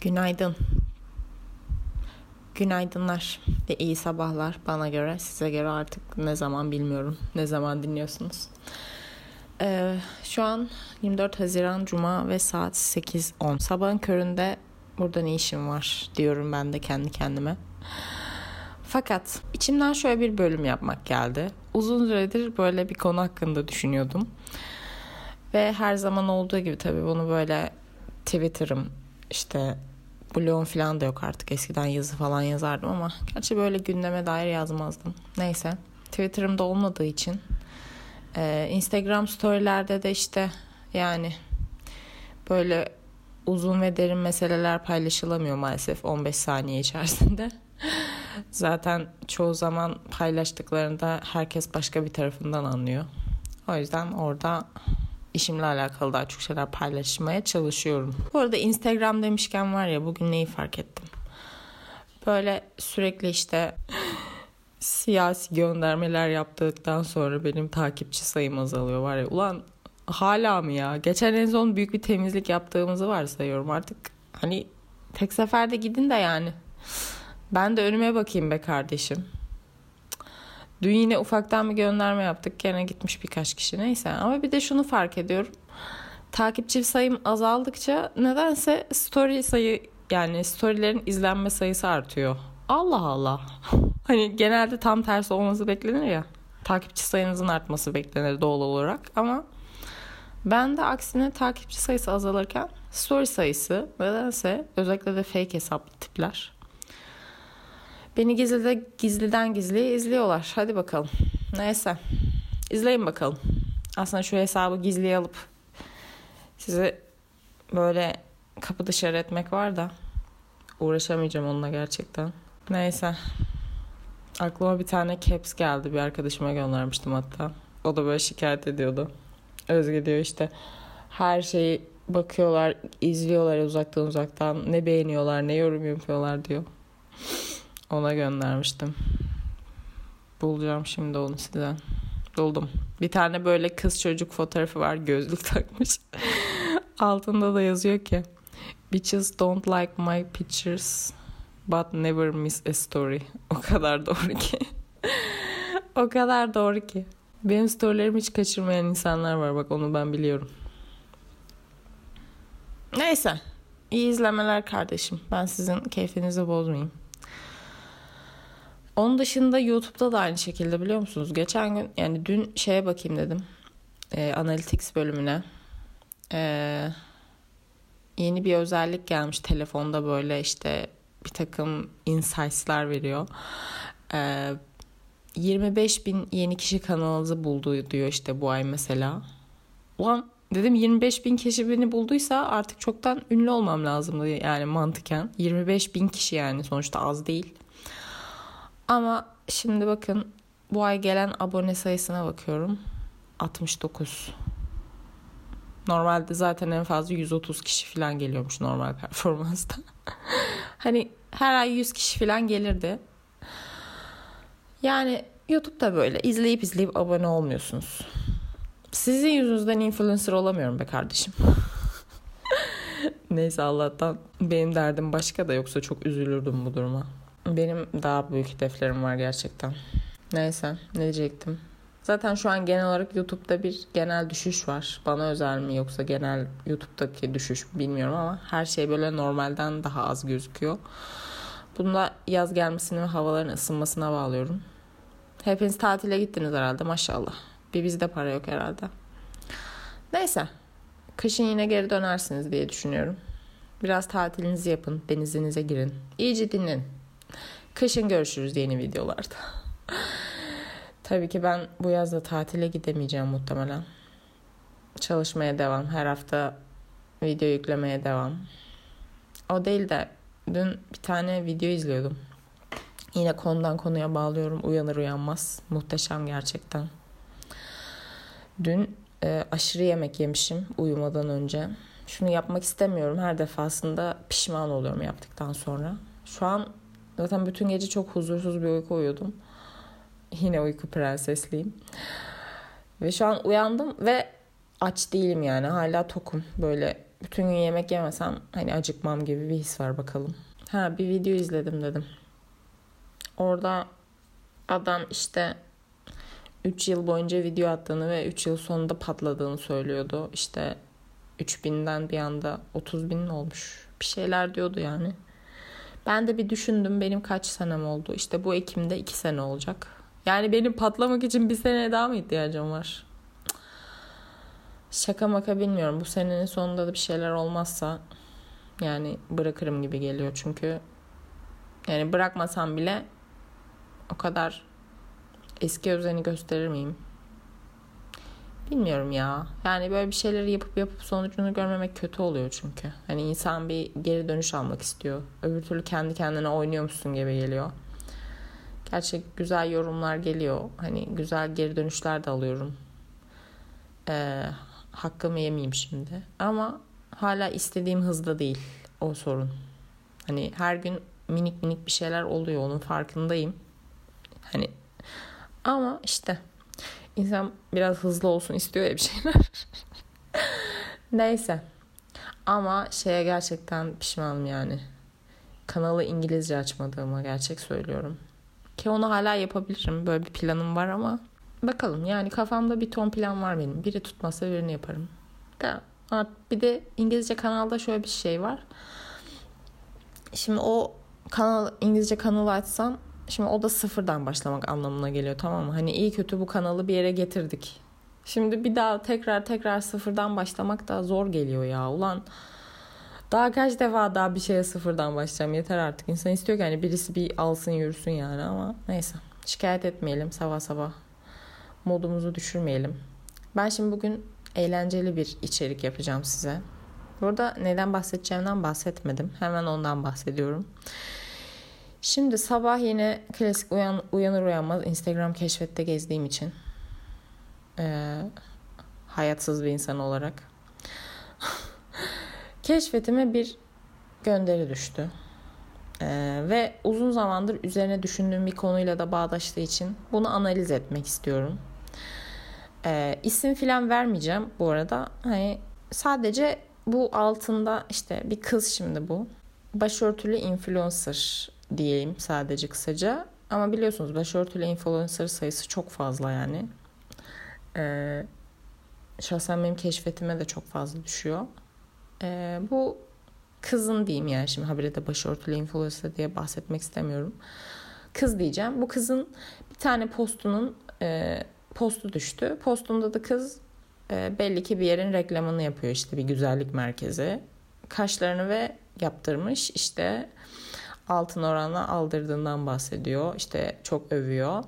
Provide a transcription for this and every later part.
Günaydın. Günaydınlar ve iyi sabahlar bana göre. Size göre artık ne zaman bilmiyorum. Ne zaman dinliyorsunuz. Ee, şu an 24 Haziran Cuma ve saat 8.10. Sabahın köründe burada ne işim var diyorum ben de kendi kendime. Fakat içimden şöyle bir bölüm yapmak geldi. Uzun süredir böyle bir konu hakkında düşünüyordum. Ve her zaman olduğu gibi tabii bunu böyle Twitter'ım işte blogum falan da yok artık. Eskiden yazı falan yazardım ama gerçi böyle gündeme dair yazmazdım. Neyse. Twitter'ımda olmadığı için e, Instagram storylerde de işte yani böyle uzun ve derin meseleler paylaşılamıyor maalesef 15 saniye içerisinde. Zaten çoğu zaman paylaştıklarında herkes başka bir tarafından anlıyor. O yüzden orada işimle alakalı daha çok şeyler paylaşmaya çalışıyorum. Bu arada Instagram demişken var ya bugün neyi fark ettim. Böyle sürekli işte siyasi göndermeler yaptıktan sonra benim takipçi sayım azalıyor var ya. Ulan hala mı ya? Geçen en son büyük bir temizlik yaptığımızı varsayıyorum artık. Hani tek seferde gidin de yani. Ben de önüme bakayım be kardeşim. Dün yine ufaktan bir gönderme yaptık. Gene gitmiş birkaç kişi neyse. Ama bir de şunu fark ediyorum. Takipçi sayım azaldıkça nedense story sayı yani storylerin izlenme sayısı artıyor. Allah Allah. hani genelde tam tersi olması beklenir ya. Takipçi sayınızın artması beklenir doğal olarak ama ben de aksine takipçi sayısı azalırken story sayısı nedense özellikle de fake hesaplı tipler Beni gizlide, gizliden gizliye izliyorlar. Hadi bakalım. Neyse. İzleyin bakalım. Aslında şu hesabı gizliye alıp sizi böyle kapı dışarı etmek var da uğraşamayacağım onunla gerçekten. Neyse. Aklıma bir tane caps geldi. Bir arkadaşıma göndermiştim hatta. O da böyle şikayet ediyordu. Özge diyor işte her şeyi bakıyorlar, izliyorlar uzaktan uzaktan. Ne beğeniyorlar, ne yorum yapıyorlar diyor. Ona göndermiştim. Bulacağım şimdi onu size. Buldum. Bir tane böyle kız çocuk fotoğrafı var. Gözlük takmış. Altında da yazıyor ki Bitches don't like my pictures but never miss a story. O kadar doğru ki. o kadar doğru ki. Benim storylerimi hiç kaçırmayan insanlar var. Bak onu ben biliyorum. Neyse. İyi izlemeler kardeşim. Ben sizin keyfinizi bozmayayım. Onun dışında YouTube'da da aynı şekilde biliyor musunuz? Geçen gün yani dün şeye bakayım dedim. E, Analytics bölümüne. E, yeni bir özellik gelmiş telefonda böyle işte bir takım insights'lar veriyor. E, 25 bin yeni kişi kanalınızı buldu diyor işte bu ay mesela. Ulan dedim 25 bin kişi beni bulduysa artık çoktan ünlü olmam lazımdı yani mantıken. 25 bin kişi yani sonuçta az değil. Ama şimdi bakın bu ay gelen abone sayısına bakıyorum. 69. Normalde zaten en fazla 130 kişi falan geliyormuş normal performansta. hani her ay 100 kişi falan gelirdi. Yani YouTube'da böyle izleyip izleyip abone olmuyorsunuz. Sizin yüzünüzden influencer olamıyorum be kardeşim. Neyse Allah'tan benim derdim başka da yoksa çok üzülürdüm bu duruma. Benim daha büyük hedeflerim var gerçekten. Neyse ne diyecektim. Zaten şu an genel olarak YouTube'da bir genel düşüş var. Bana özel mi yoksa genel YouTube'daki düşüş bilmiyorum ama her şey böyle normalden daha az gözüküyor. Bunu da yaz gelmesini ve havaların ısınmasına bağlıyorum. Hepiniz tatile gittiniz herhalde maşallah. Bir bizde para yok herhalde. Neyse. Kışın yine geri dönersiniz diye düşünüyorum. Biraz tatilinizi yapın. Denizinize girin. İyice dinlenin. Kışın görüşürüz yeni videolarda. Tabii ki ben bu yazda tatile gidemeyeceğim muhtemelen. Çalışmaya devam. Her hafta video yüklemeye devam. O değil de dün bir tane video izliyordum. Yine konudan konuya bağlıyorum. Uyanır uyanmaz. Muhteşem gerçekten. Dün e, aşırı yemek yemişim uyumadan önce. Şunu yapmak istemiyorum. Her defasında pişman oluyorum yaptıktan sonra. Şu an Zaten bütün gece çok huzursuz bir uyku uyudum. Yine uyku prensesliyim. Ve şu an uyandım ve aç değilim yani. Hala tokum. Böyle bütün gün yemek yemesem hani acıkmam gibi bir his var bakalım. Ha bir video izledim dedim. Orada adam işte 3 yıl boyunca video attığını ve 3 yıl sonunda patladığını söylüyordu. İşte 3000'den bir anda 30 bin olmuş. Bir şeyler diyordu yani. Ben de bir düşündüm benim kaç senem oldu. İşte bu Ekim'de 2 sene olacak. Yani benim patlamak için bir sene daha mı ihtiyacım var? Şaka maka bilmiyorum. Bu senenin sonunda da bir şeyler olmazsa yani bırakırım gibi geliyor. Çünkü yani bırakmasam bile o kadar eski özeni gösterir miyim? Bilmiyorum ya. Yani böyle bir şeyleri yapıp yapıp sonucunu görmemek kötü oluyor çünkü. Hani insan bir geri dönüş almak istiyor. Öbür türlü kendi kendine oynuyormuşsun gibi geliyor. Gerçek güzel yorumlar geliyor. Hani güzel geri dönüşler de alıyorum. Ee, hakkımı yemeyeyim şimdi. Ama hala istediğim hızda değil o sorun. Hani her gün minik minik bir şeyler oluyor onun farkındayım. Hani ama işte insan biraz hızlı olsun istiyor ya bir şeyler. Neyse. Ama şeye gerçekten pişmanım yani. Kanalı İngilizce açmadığıma gerçek söylüyorum. Ki onu hala yapabilirim. Böyle bir planım var ama bakalım yani kafamda bir ton plan var benim. Biri tutmasa birini yaparım. Da bir de İngilizce kanalda şöyle bir şey var. Şimdi o kanal İngilizce kanalı açsam şimdi o da sıfırdan başlamak anlamına geliyor tamam mı? Hani iyi kötü bu kanalı bir yere getirdik. Şimdi bir daha tekrar tekrar sıfırdan başlamak da zor geliyor ya. Ulan daha kaç defa daha bir şeye sıfırdan başlayacağım yeter artık. İnsan istiyor ki hani birisi bir alsın yürüsün yani ama neyse. Şikayet etmeyelim sabah sabah. Modumuzu düşürmeyelim. Ben şimdi bugün eğlenceli bir içerik yapacağım size. Burada neden bahsedeceğimden bahsetmedim. Hemen ondan bahsediyorum. Şimdi sabah yine klasik uyan, uyanır uyanmaz Instagram keşfette gezdiğim için e, hayatsız bir insan olarak keşfetime bir gönderi düştü. Ee, ve uzun zamandır üzerine düşündüğüm bir konuyla da bağdaştığı için bunu analiz etmek istiyorum. Ee, isim filan vermeyeceğim bu arada. Hani sadece bu altında işte bir kız şimdi bu. Başörtülü influencer diyeyim sadece kısaca. Ama biliyorsunuz başörtülü influencer sayısı çok fazla yani. Ee, şahsen benim keşfetime de çok fazla düşüyor. Ee, bu kızın diyeyim yani şimdi habire de başörtülü influencer diye bahsetmek istemiyorum. Kız diyeceğim. Bu kızın bir tane postunun e, postu düştü. Postunda da kız e, belli ki bir yerin reklamını yapıyor işte bir güzellik merkezi. Kaşlarını ve yaptırmış işte altın oranla aldırdığından bahsediyor. İşte çok övüyor.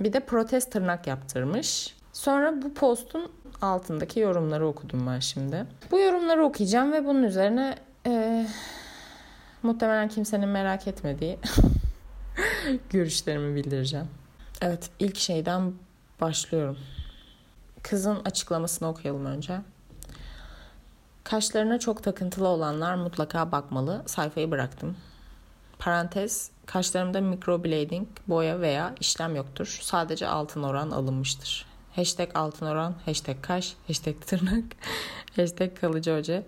Bir de protest tırnak yaptırmış. Sonra bu postun altındaki yorumları okudum ben şimdi. Bu yorumları okuyacağım ve bunun üzerine e, muhtemelen kimsenin merak etmediği görüşlerimi bildireceğim. Evet ilk şeyden başlıyorum. Kızın açıklamasını okuyalım önce. Kaşlarına çok takıntılı olanlar mutlaka bakmalı. Sayfayı bıraktım. Parantez, kaşlarımda microblading, boya veya işlem yoktur. Sadece altın oran alınmıştır. Hashtag altın oran, hashtag kaş, hashtag tırnak, hashtag kalıcı hoca,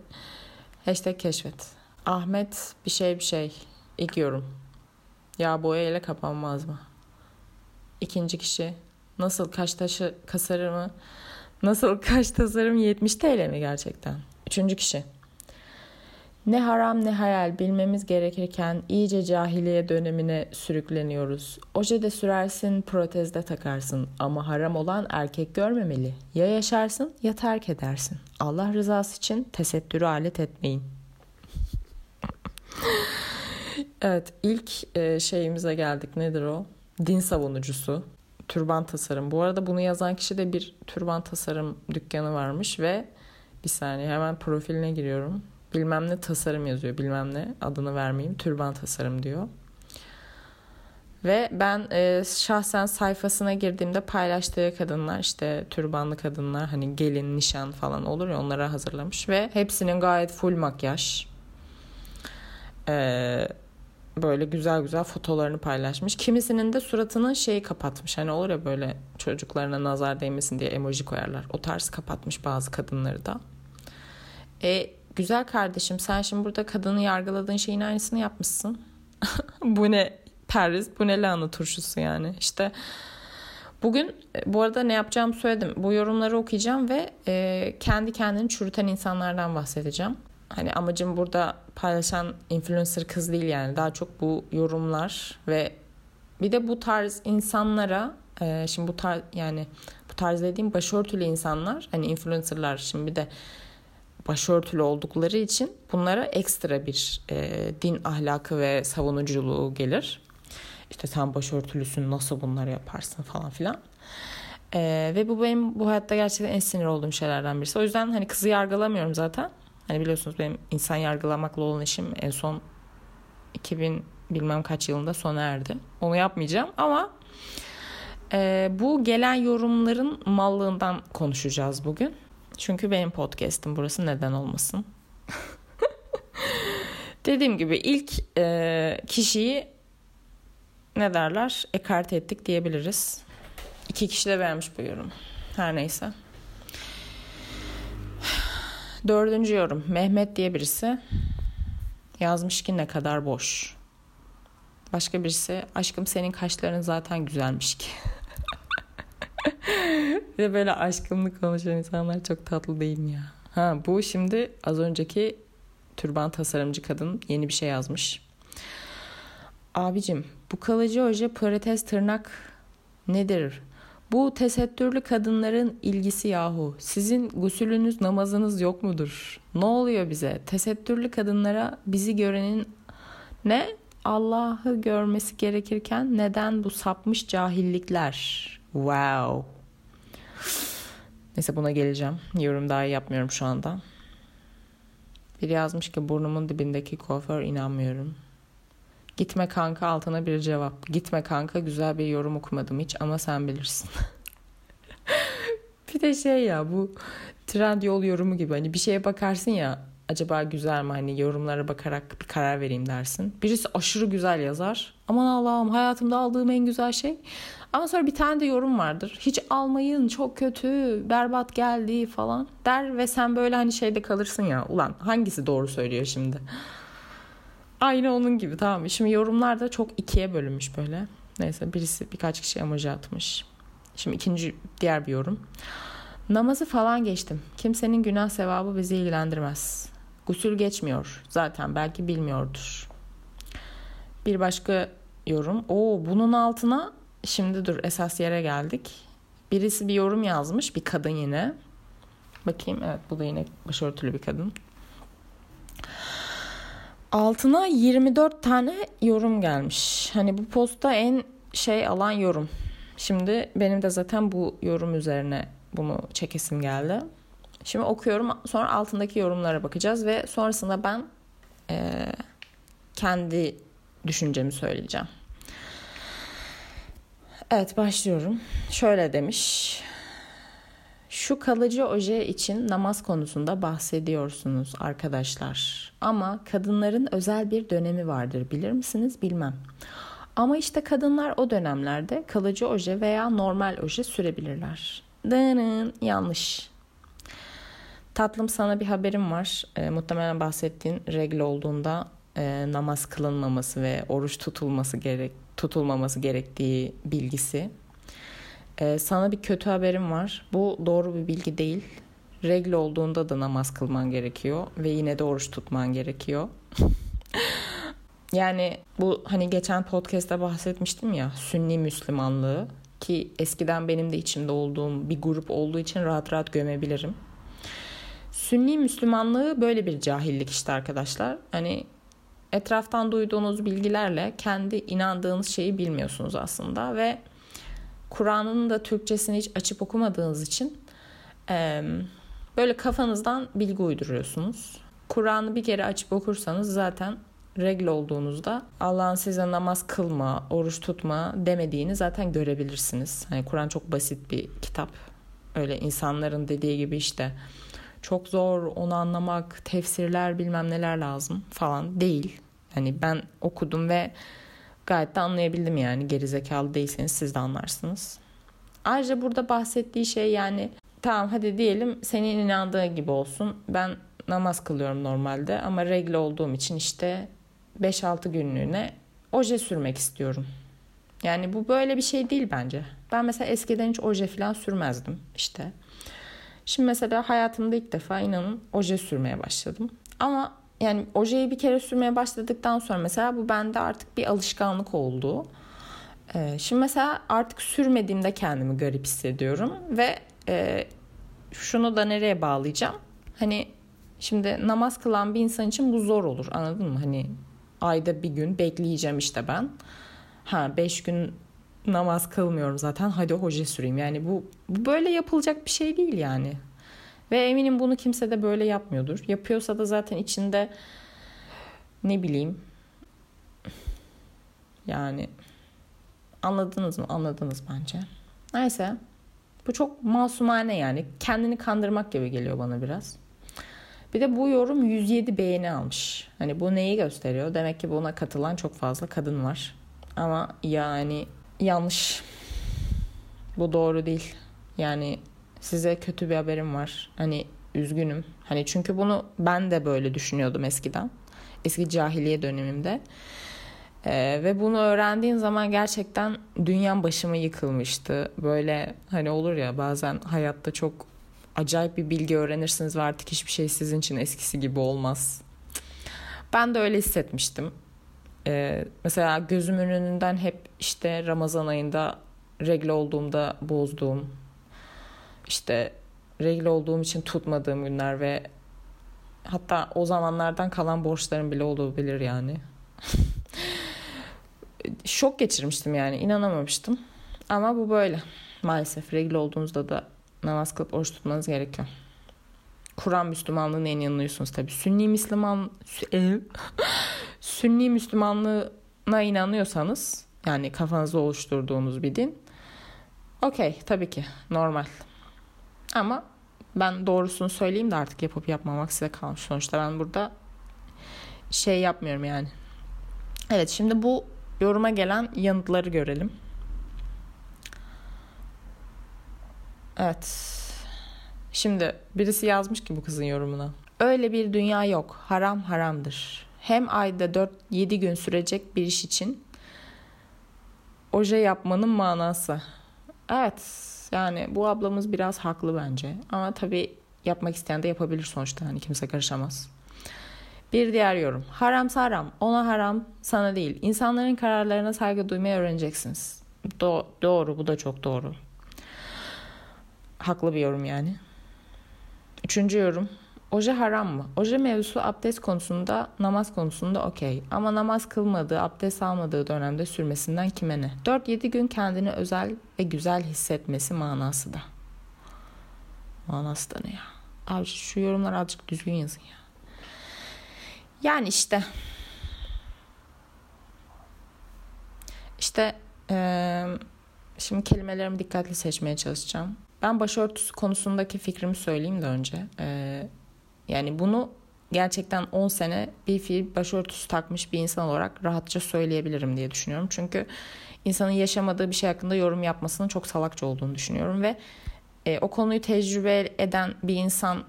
hashtag keşfet. Ahmet bir şey bir şey. İlk yorum. Ya boya ile kapanmaz mı? İkinci kişi. Nasıl kaş taşı kasarı mı? Nasıl kaş tasarım 70 TL mi gerçekten? Üçüncü kişi. Ne haram ne hayal bilmemiz gerekirken iyice cahiliye dönemine sürükleniyoruz. Oje de sürersin, protezde takarsın ama haram olan erkek görmemeli. Ya yaşarsın ya terk edersin. Allah rızası için tesettürü alet etmeyin. evet ilk e, şeyimize geldik. Nedir o? Din savunucusu. Türban tasarım. Bu arada bunu yazan kişi de bir türban tasarım dükkanı varmış ve bir saniye hemen profiline giriyorum bilmem ne tasarım yazıyor bilmem ne adını vermeyeyim türban tasarım diyor. Ve ben e, şahsen sayfasına girdiğimde paylaştığı kadınlar işte türbanlı kadınlar hani gelin nişan falan olur ya onlara hazırlamış ve hepsinin gayet full makyaj. Ee, böyle güzel güzel fotolarını paylaşmış. Kimisinin de suratını şeyi kapatmış. Hani olur ya böyle çocuklarına nazar değmesin diye emoji koyarlar. O tarz kapatmış bazı kadınları da. E güzel kardeşim sen şimdi burada kadını yargıladığın şeyin aynısını yapmışsın. bu ne Paris, bu ne lahana turşusu yani. İşte bugün e, bu arada ne yapacağımı söyledim. Bu yorumları okuyacağım ve e, kendi kendini çürüten insanlardan bahsedeceğim. Hani amacım burada paylaşan influencer kız değil yani. Daha çok bu yorumlar ve bir de bu tarz insanlara e, şimdi bu tarz yani bu tarz dediğim başörtülü insanlar hani influencerlar şimdi bir de başörtülü oldukları için bunlara ekstra bir e, din ahlakı ve savunuculuğu gelir. İşte sen başörtülüsün nasıl bunları yaparsın falan filan. E, ve bu benim bu hayatta gerçekten en sinir olduğum şeylerden birisi. O yüzden hani kızı yargılamıyorum zaten. Hani biliyorsunuz benim insan yargılamakla olan işim en son 2000 bilmem kaç yılında sona erdi. Onu yapmayacağım ama e, bu gelen yorumların mallığından konuşacağız bugün. Çünkü benim podcast'im burası neden olmasın. Dediğim gibi ilk e, kişiyi ne derler ekart ettik diyebiliriz. İki kişi de vermiş bu yorum. Her neyse. Dördüncü yorum. Mehmet diye birisi yazmış ki ne kadar boş. Başka birisi aşkım senin kaşların zaten güzelmiş ki. De böyle aşkımlı konuşan insanlar çok tatlı değil mi ya? Ha bu şimdi az önceki türban tasarımcı kadın yeni bir şey yazmış. Abicim bu kalıcı oje pilates tırnak nedir? Bu tesettürlü kadınların ilgisi yahu. Sizin gusülünüz namazınız yok mudur? Ne oluyor bize? Tesettürlü kadınlara bizi görenin ne? Allah'ı görmesi gerekirken neden bu sapmış cahillikler? Wow. Neyse buna geleceğim. Yorum daha yapmıyorum şu anda. Biri yazmış ki burnumun dibindeki kuaför inanmıyorum. Gitme kanka altına bir cevap. Gitme kanka güzel bir yorum okumadım hiç ama sen bilirsin. bir de şey ya bu trend yol yorumu gibi hani bir şeye bakarsın ya acaba güzel mi hani yorumlara bakarak bir karar vereyim dersin. Birisi aşırı güzel yazar. Aman Allah'ım hayatımda aldığım en güzel şey. Ama sonra bir tane de yorum vardır. Hiç almayın çok kötü berbat geldi falan der ve sen böyle hani şeyde kalırsın ya. Ulan hangisi doğru söylüyor şimdi? Aynı onun gibi tamam? Şimdi yorumlar da çok ikiye bölünmüş böyle. Neyse birisi birkaç kişi emoji atmış. Şimdi ikinci diğer bir yorum. Namazı falan geçtim. Kimsenin günah sevabı bizi ilgilendirmez. Gusül geçmiyor. Zaten belki bilmiyordur. Bir başka yorum. Oo bunun altına şimdi dur esas yere geldik. Birisi bir yorum yazmış. Bir kadın yine. Bakayım evet bu da yine başörtülü bir kadın. Altına 24 tane yorum gelmiş. Hani bu posta en şey alan yorum. Şimdi benim de zaten bu yorum üzerine bunu çekesim geldi. Şimdi okuyorum sonra altındaki yorumlara bakacağız ve sonrasında ben e, kendi düşüncemi söyleyeceğim. Evet başlıyorum. Şöyle demiş. Şu kalıcı oje için namaz konusunda bahsediyorsunuz arkadaşlar. Ama kadınların özel bir dönemi vardır bilir misiniz bilmem. Ama işte kadınlar o dönemlerde kalıcı oje veya normal oje sürebilirler. Dının yanlış. Tatlım sana bir haberim var. E, muhtemelen bahsettiğin regl olduğunda e, namaz kılınmaması ve oruç tutulması gerek tutulmaması gerektiği bilgisi. E, sana bir kötü haberim var. Bu doğru bir bilgi değil. Regl olduğunda da namaz kılman gerekiyor ve yine de oruç tutman gerekiyor. yani bu hani geçen podcast'ta bahsetmiştim ya Sünni Müslümanlığı ki eskiden benim de içinde olduğum bir grup olduğu için rahat rahat gömebilirim. Sünni Müslümanlığı böyle bir cahillik işte arkadaşlar. Hani etraftan duyduğunuz bilgilerle kendi inandığınız şeyi bilmiyorsunuz aslında ve Kur'an'ın da Türkçesini hiç açıp okumadığınız için böyle kafanızdan bilgi uyduruyorsunuz. Kur'an'ı bir kere açıp okursanız zaten regl olduğunuzda Allah'ın size namaz kılma, oruç tutma demediğini zaten görebilirsiniz. Hani Kur'an çok basit bir kitap. Öyle insanların dediği gibi işte çok zor onu anlamak, tefsirler bilmem neler lazım falan değil. Hani ben okudum ve gayet de anlayabildim yani gerizekalı değilseniz siz de anlarsınız. Ayrıca burada bahsettiği şey yani tamam hadi diyelim senin inandığın gibi olsun. Ben namaz kılıyorum normalde ama regle olduğum için işte 5-6 günlüğüne oje sürmek istiyorum. Yani bu böyle bir şey değil bence. Ben mesela eskiden hiç oje falan sürmezdim işte. Şimdi mesela hayatımda ilk defa inanın oje sürmeye başladım. Ama yani ojeyi bir kere sürmeye başladıktan sonra mesela bu bende artık bir alışkanlık oldu. Ee, şimdi mesela artık sürmediğimde kendimi garip hissediyorum ve e, şunu da nereye bağlayacağım? Hani şimdi namaz kılan bir insan için bu zor olur anladın mı? Hani ayda bir gün bekleyeceğim işte ben. Ha beş gün namaz kılmıyorum zaten hadi hoca süreyim. Yani bu, bu böyle yapılacak bir şey değil yani. Ve eminim bunu kimse de böyle yapmıyordur. Yapıyorsa da zaten içinde ne bileyim yani anladınız mı? Anladınız bence. Neyse. Bu çok masumane yani. Kendini kandırmak gibi geliyor bana biraz. Bir de bu yorum 107 beğeni almış. Hani bu neyi gösteriyor? Demek ki buna katılan çok fazla kadın var. Ama yani yanlış. Bu doğru değil. Yani size kötü bir haberim var. Hani üzgünüm. Hani çünkü bunu ben de böyle düşünüyordum eskiden. Eski cahiliye dönemimde. Ee, ve bunu öğrendiğin zaman gerçekten dünyam başıma yıkılmıştı. Böyle hani olur ya bazen hayatta çok acayip bir bilgi öğrenirsiniz ve artık hiçbir şey sizin için eskisi gibi olmaz. Ben de öyle hissetmiştim. Ee, mesela gözümün önünden hep işte Ramazan ayında regle olduğumda bozduğum, işte regle olduğum için tutmadığım günler ve hatta o zamanlardan kalan borçlarım bile olabilir yani. Şok geçirmiştim yani inanamamıştım. Ama bu böyle. Maalesef regle olduğunuzda da namaz kılıp oruç tutmanız gerekiyor. Kur'an Müslümanlığına inanıyorsunuz tabii. Sünni Müslüman e, Sünni Müslümanlığına inanıyorsanız yani kafanızda oluşturduğunuz bir din okey tabii ki normal. Ama ben doğrusunu söyleyeyim de artık yapıp yapmamak size kalmış. Sonuçta ben burada şey yapmıyorum yani. Evet şimdi bu yoruma gelen yanıtları görelim. Evet. Şimdi birisi yazmış ki bu kızın yorumuna. Öyle bir dünya yok. Haram haramdır. Hem ayda 4-7 gün sürecek bir iş için oje yapmanın manası. Evet. Yani bu ablamız biraz haklı bence. Ama tabii yapmak isteyen de yapabilir sonuçta. Hani kimse karışamaz. Bir diğer yorum. Haramsa haram. Ona haram, sana değil. İnsanların kararlarına saygı duymayı öğreneceksiniz. Do- doğru, bu da çok doğru. Haklı bir yorum yani. Üçüncü yorum. Oje haram mı? Oje mevzusu abdest konusunda, namaz konusunda okey. Ama namaz kılmadığı, abdest almadığı dönemde sürmesinden kime ne? 4-7 gün kendini özel ve güzel hissetmesi manası da. Manası da ne ya? Abi şu yorumlar azıcık düzgün yazın ya. Yani işte. İşte ee, şimdi kelimelerimi dikkatli seçmeye çalışacağım. Ben başörtüsü konusundaki fikrimi söyleyeyim de önce. Ee, yani bunu gerçekten 10 sene bir fiil başörtüsü takmış bir insan olarak rahatça söyleyebilirim diye düşünüyorum. Çünkü insanın yaşamadığı bir şey hakkında yorum yapmasının çok salakça olduğunu düşünüyorum ve e, o konuyu tecrübe eden bir insan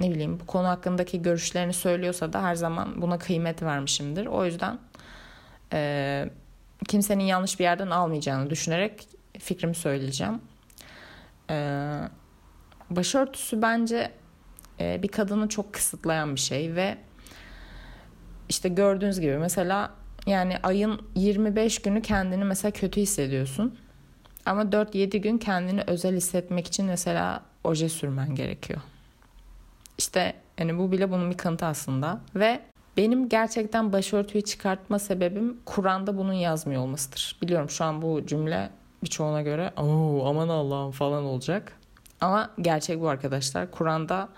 ne bileyim bu konu hakkındaki görüşlerini söylüyorsa da her zaman buna kıymet vermişimdir. O yüzden e, kimsenin yanlış bir yerden almayacağını düşünerek fikrimi söyleyeceğim. E, başörtüsü bence e, bir kadını çok kısıtlayan bir şey ve işte gördüğünüz gibi mesela yani ayın 25 günü kendini mesela kötü hissediyorsun. Ama 4-7 gün kendini özel hissetmek için mesela oje sürmen gerekiyor. İşte yani bu bile bunun bir kanıtı aslında. Ve benim gerçekten başörtüyü çıkartma sebebim Kur'an'da bunun yazmıyor olmasıdır. Biliyorum şu an bu cümle birçoğuna göre Oo, aman Allah'ım falan olacak. Ama gerçek bu arkadaşlar. Kur'an'da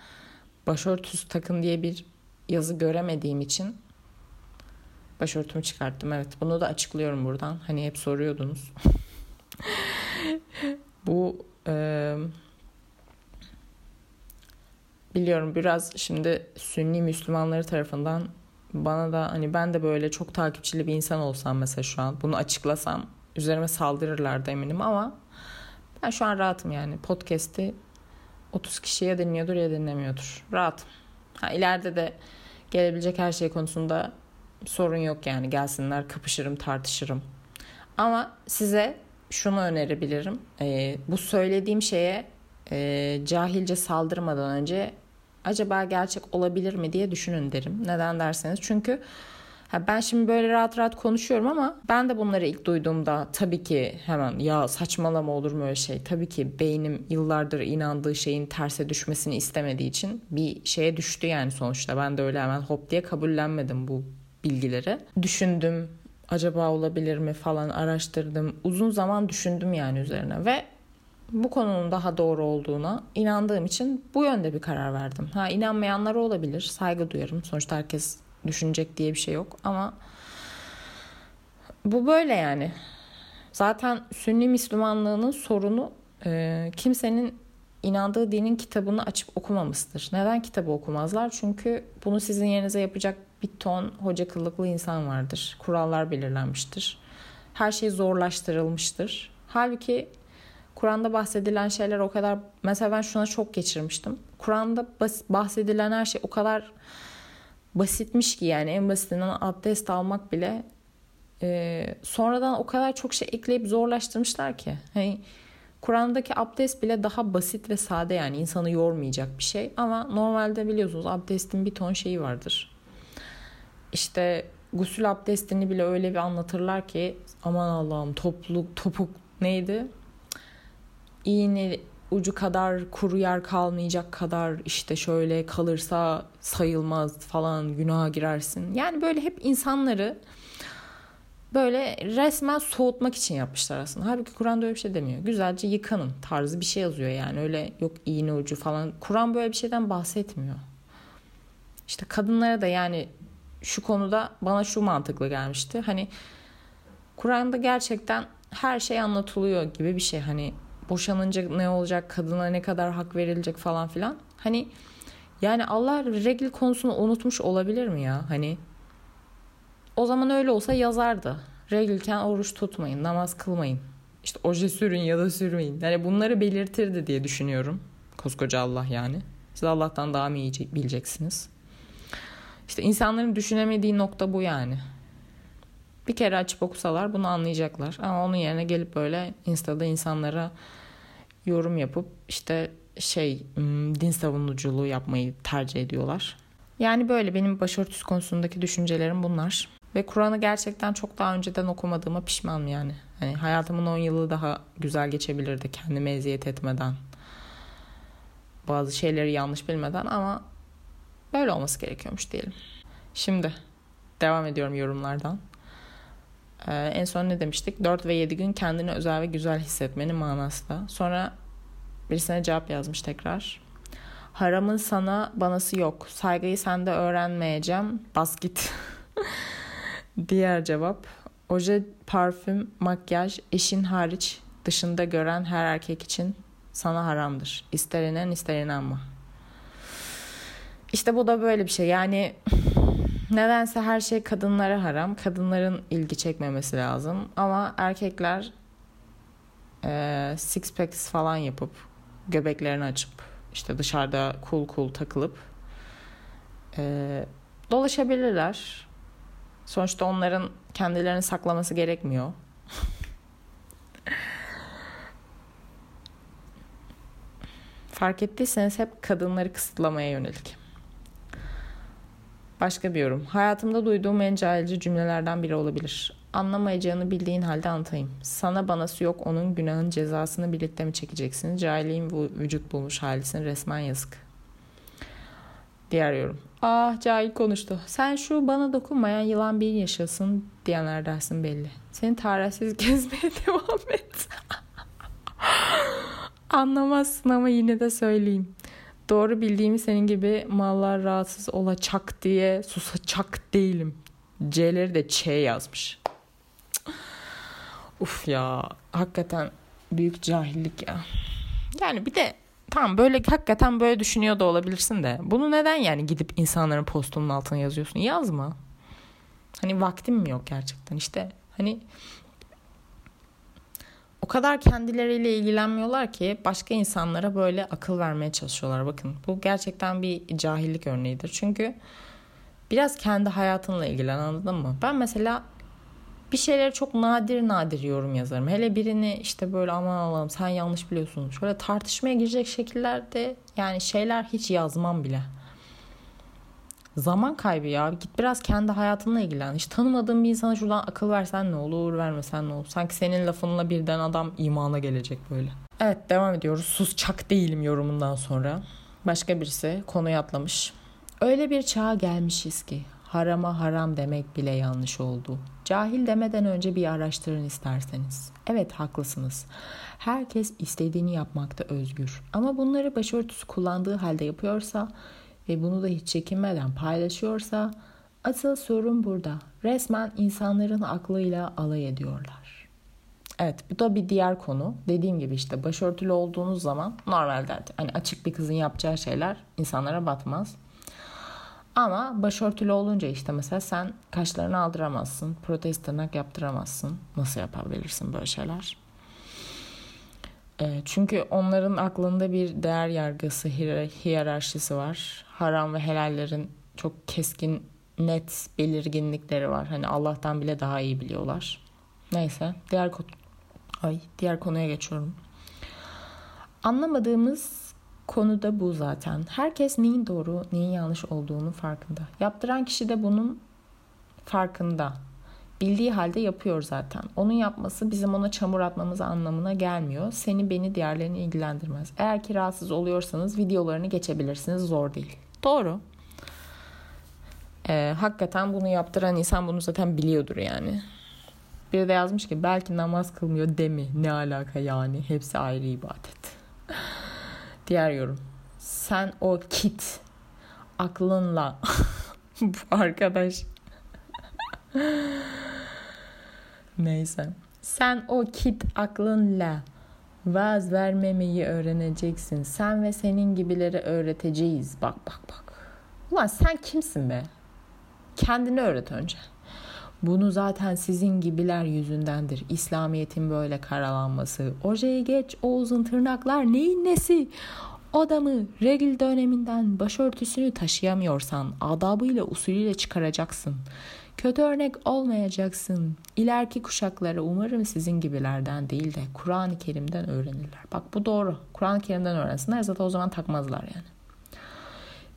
başörtüsü takın diye bir yazı göremediğim için başörtümü çıkarttım. Evet bunu da açıklıyorum buradan. Hani hep soruyordunuz. bu e, biliyorum biraz şimdi Sünni Müslümanları tarafından bana da hani ben de böyle çok takipçili bir insan olsam mesela şu an bunu açıklasam üzerime saldırırlardı eminim ama ben şu an rahatım yani podcast'i 30 kişiye dinliyordur ya dinlemiyordur. Rahatım. Ha, ileride de gelebilecek her şey konusunda sorun yok yani gelsinler kapışırım tartışırım. Ama size şunu önerebilirim. Ee, bu söylediğim şeye e, cahilce saldırmadan önce acaba gerçek olabilir mi diye düşünün derim. Neden derseniz çünkü Ha ben şimdi böyle rahat rahat konuşuyorum ama ben de bunları ilk duyduğumda tabii ki hemen ya saçmalama olur mu öyle şey? Tabii ki beynim yıllardır inandığı şeyin terse düşmesini istemediği için bir şeye düştü yani sonuçta. Ben de öyle hemen hop diye kabullenmedim bu bilgileri. Düşündüm acaba olabilir mi falan araştırdım. Uzun zaman düşündüm yani üzerine ve bu konunun daha doğru olduğuna inandığım için bu yönde bir karar verdim. Ha inanmayanlar olabilir. Saygı duyarım. Sonuçta herkes düşünecek diye bir şey yok ama bu böyle yani. Zaten Sünni Müslümanlığının sorunu e, kimsenin inandığı dinin kitabını açıp okumamıştır. Neden kitabı okumazlar? Çünkü bunu sizin yerinize yapacak bir ton hoca kıllıklı insan vardır. Kurallar belirlenmiştir. Her şey zorlaştırılmıştır. Halbuki Kur'an'da bahsedilen şeyler o kadar... Mesela ben şuna çok geçirmiştim. Kur'an'da bahsedilen her şey o kadar basitmiş ki yani en basitinden abdest almak bile e, sonradan o kadar çok şey ekleyip zorlaştırmışlar ki. Hani Kur'an'daki abdest bile daha basit ve sade yani insanı yormayacak bir şey. Ama normalde biliyorsunuz abdestin bir ton şeyi vardır. İşte gusül abdestini bile öyle bir anlatırlar ki aman Allah'ım topluk topuk neydi? İğne ucu kadar kuru yer kalmayacak kadar işte şöyle kalırsa sayılmaz falan günaha girersin. Yani böyle hep insanları böyle resmen soğutmak için yapmışlar aslında. Halbuki Kur'an'da öyle bir şey demiyor. Güzelce yıkanın tarzı bir şey yazıyor yani. Öyle yok iğne ucu falan. Kur'an böyle bir şeyden bahsetmiyor. İşte kadınlara da yani şu konuda bana şu mantıklı gelmişti. Hani Kur'an'da gerçekten her şey anlatılıyor gibi bir şey. Hani boşanınca ne olacak, kadına ne kadar hak verilecek falan filan. Hani yani Allah regl konusunu unutmuş olabilir mi ya? Hani o zaman öyle olsa yazardı. Reglken oruç tutmayın, namaz kılmayın. İşte oje sürün ya da sürmeyin. Yani bunları belirtirdi diye düşünüyorum. Koskoca Allah yani. Siz Allah'tan daha mı iyi bileceksiniz? İşte insanların düşünemediği nokta bu yani. Bir kere açıp okusalar bunu anlayacaklar. Ama onun yerine gelip böyle Insta'da insanlara yorum yapıp işte şey din savunuculuğu yapmayı tercih ediyorlar. Yani böyle benim başörtüsü konusundaki düşüncelerim bunlar. Ve Kur'an'ı gerçekten çok daha önceden okumadığıma pişmanım yani. Hani hayatımın 10 yılı daha güzel geçebilirdi kendime eziyet etmeden. Bazı şeyleri yanlış bilmeden ama böyle olması gerekiyormuş diyelim. Şimdi devam ediyorum yorumlardan. Ee, en son ne demiştik? 4 ve 7 gün kendini özel ve güzel hissetmenin manası da. Sonra birisine cevap yazmış tekrar. Haramın sana banası yok. Saygıyı sende öğrenmeyeceğim. Bas git. Diğer cevap. Oje, parfüm, makyaj eşin hariç dışında gören her erkek için sana haramdır. İster inen ister inanma. İşte bu da böyle bir şey. Yani nedense her şey kadınlara haram. Kadınların ilgi çekmemesi lazım. Ama erkekler e, six packs falan yapıp göbeklerini açıp işte dışarıda cool cool takılıp e, dolaşabilirler. Sonuçta onların kendilerini saklaması gerekmiyor. Fark ettiyseniz hep kadınları kısıtlamaya yönelik. Başka bir yorum. Hayatımda duyduğum en cahilce cümlelerden biri olabilir. Anlamayacağını bildiğin halde anlatayım. Sana banası yok onun günahın cezasını birlikte mi çekeceksin? Cahiliğin bu vücut bulmuş halisin resmen yazık. Diğer yorum. Ah cahil konuştu. Sen şu bana dokunmayan yılan bir yaşasın diyenler dersin belli. Seni tarihsiz gezmeye devam et. Anlamazsın ama yine de söyleyeyim. Doğru bildiğimi senin gibi mallar rahatsız olacak diye susacak değilim. C'leri de Ç yazmış. Uf ya hakikaten büyük cahillik ya. Yani bir de tamam böyle hakikaten böyle düşünüyor da olabilirsin de bunu neden yani gidip insanların postunun altına yazıyorsun? Yazma. Hani vaktim mi yok gerçekten işte hani o kadar kendileriyle ilgilenmiyorlar ki başka insanlara böyle akıl vermeye çalışıyorlar. Bakın bu gerçekten bir cahillik örneğidir. Çünkü biraz kendi hayatınla ilgilen anladın mı? Ben mesela bir şeyleri çok nadir nadir yorum yazarım. Hele birini işte böyle aman Allah'ım sen yanlış biliyorsun. Şöyle tartışmaya girecek şekillerde yani şeyler hiç yazmam bile. Zaman kaybı ya. Git biraz kendi hayatınla ilgilen. Hiç tanımadığın bir insana şuradan akıl versen ne olur, vermesen ne olur. Sanki senin lafınla birden adam imana gelecek böyle. Evet devam ediyoruz. Susçak değilim yorumundan sonra. Başka birisi konuya atlamış. Öyle bir çağa gelmişiz ki harama haram demek bile yanlış oldu. Cahil demeden önce bir araştırın isterseniz. Evet haklısınız. Herkes istediğini yapmakta özgür. Ama bunları başörtüsü kullandığı halde yapıyorsa ve bunu da hiç çekinmeden paylaşıyorsa asıl sorun burada. Resmen insanların aklıyla alay ediyorlar. Evet bu da bir diğer konu. Dediğim gibi işte başörtülü olduğunuz zaman normalde hani açık bir kızın yapacağı şeyler insanlara batmaz. Ama başörtülü olunca işte mesela sen kaşlarını aldıramazsın, protez tırnak yaptıramazsın. Nasıl yapabilirsin böyle şeyler? E, çünkü onların aklında bir değer yargısı, hiyerarşisi var. Haram ve helallerin çok keskin, net belirginlikleri var. Hani Allah'tan bile daha iyi biliyorlar. Neyse, diğer ay diğer konuya geçiyorum. Anlamadığımız konu da bu zaten. Herkes neyin doğru, neyin yanlış olduğunu farkında. Yaptıran kişi de bunun farkında. Bildiği halde yapıyor zaten. Onun yapması bizim ona çamur atmamız anlamına gelmiyor. Seni beni diğerlerini ilgilendirmez. Eğer ki rahatsız oluyorsanız videolarını geçebilirsiniz. Zor değil. Doğru. Ee, hakikaten bunu yaptıran insan bunu zaten biliyordur yani. Biri de yazmış ki belki namaz kılmıyor demi. Ne alaka yani? Hepsi ayrı ibadet. Diğer yorum. Sen o kit aklınla bu arkadaş Neyse. Sen o kit aklınla vaaz vermemeyi öğreneceksin. Sen ve senin gibileri öğreteceğiz. Bak bak bak. Ulan sen kimsin be? Kendini öğret önce. Bunu zaten sizin gibiler yüzündendir. İslamiyet'in böyle karalanması. Ojeyi geç o uzun tırnaklar neyin nesi? Adamı regl döneminden başörtüsünü taşıyamıyorsan adabıyla usulüyle çıkaracaksın. Kötü örnek olmayacaksın. İleriki kuşaklara umarım sizin gibilerden değil de Kur'an-ı Kerim'den öğrenirler. Bak bu doğru. Kur'an-ı Kerim'den öğrensinler zaten o zaman takmazlar yani.